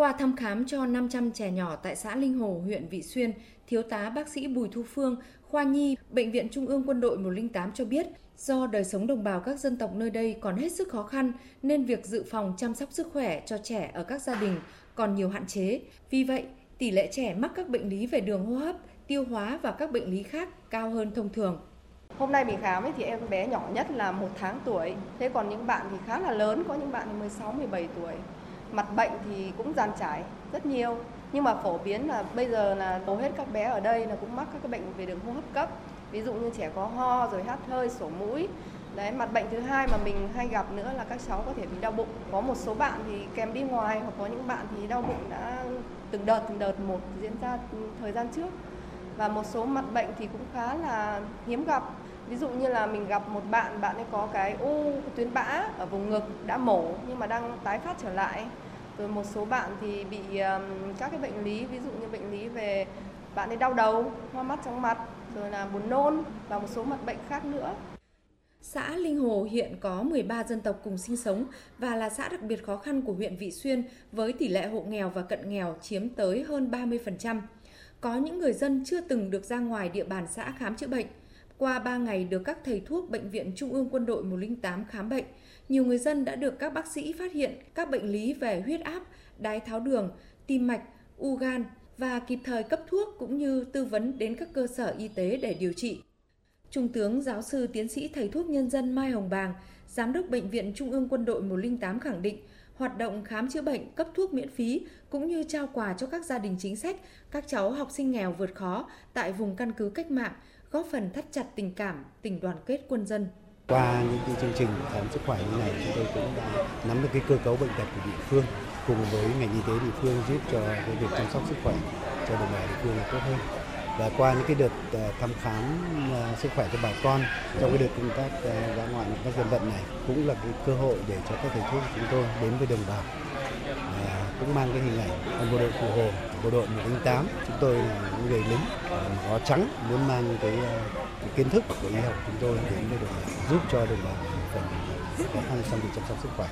Qua thăm khám cho 500 trẻ nhỏ tại xã Linh Hồ, huyện Vị Xuyên, Thiếu tá bác sĩ Bùi Thu Phương, khoa nhi, Bệnh viện Trung ương Quân đội 108 cho biết, do đời sống đồng bào các dân tộc nơi đây còn hết sức khó khăn nên việc dự phòng chăm sóc sức khỏe cho trẻ ở các gia đình còn nhiều hạn chế. Vì vậy, tỷ lệ trẻ mắc các bệnh lý về đường hô hấp, tiêu hóa và các bệnh lý khác cao hơn thông thường. Hôm nay mình khám ấy thì em bé nhỏ nhất là một tháng tuổi, thế còn những bạn thì khá là lớn, có những bạn thì 16, 17 tuổi. Mặt bệnh thì cũng dàn trải rất nhiều, nhưng mà phổ biến là bây giờ là hầu hết các bé ở đây là cũng mắc các cái bệnh về đường hô hấp cấp. Ví dụ như trẻ có ho rồi hắt hơi, sổ mũi. Đấy, mặt bệnh thứ hai mà mình hay gặp nữa là các cháu có thể bị đau bụng. Có một số bạn thì kèm đi ngoài hoặc có những bạn thì đau bụng đã từng đợt từng đợt một diễn ra thời gian trước. Và một số mặt bệnh thì cũng khá là hiếm gặp. Ví dụ như là mình gặp một bạn bạn ấy có cái u tuyến bã ở vùng ngực đã mổ nhưng mà đang tái phát trở lại. Rồi một số bạn thì bị um, các cái bệnh lý ví dụ như bệnh lý về bạn ấy đau đầu hoa mắt chóng mặt rồi là buồn nôn và một số mặt bệnh khác nữa. Xã Linh Hồ hiện có 13 dân tộc cùng sinh sống và là xã đặc biệt khó khăn của huyện Vị Xuyên với tỷ lệ hộ nghèo và cận nghèo chiếm tới hơn 30%. Có những người dân chưa từng được ra ngoài địa bàn xã khám chữa bệnh. Qua 3 ngày được các thầy thuốc Bệnh viện Trung ương Quân đội 108 khám bệnh, nhiều người dân đã được các bác sĩ phát hiện các bệnh lý về huyết áp, đái tháo đường, tim mạch, u gan và kịp thời cấp thuốc cũng như tư vấn đến các cơ sở y tế để điều trị. Trung tướng giáo sư tiến sĩ thầy thuốc nhân dân Mai Hồng Bàng, Giám đốc Bệnh viện Trung ương Quân đội 108 khẳng định, hoạt động khám chữa bệnh, cấp thuốc miễn phí cũng như trao quà cho các gia đình chính sách, các cháu học sinh nghèo vượt khó tại vùng căn cứ cách mạng, góp phần thắt chặt tình cảm, tình đoàn kết quân dân. Qua những cái chương trình khám sức khỏe như này, chúng tôi cũng đã nắm được cái cơ cấu bệnh tật của địa phương cùng với ngành y tế địa phương giúp cho cái việc chăm sóc sức khỏe cho đồng bào địa phương là tốt hơn và qua những cái đợt ờ, thăm khám ờ, sức khỏe cho bà con trong cái đợt công tác ờ, dã ngoại các dân vận này cũng là cái cơ hội để cho các thầy thuốc của chúng tôi đến với đồng bào. Cũng mang cái hình ảnh bộ đội cụ hồ bộ đội 108 chúng tôi là những người lính áo trắng muốn mang cái, cái kiến thức của y học chúng tôi đến với đồng bào giúp cho đồng bào phần khó khăn trong việc chăm sóc sức khỏe.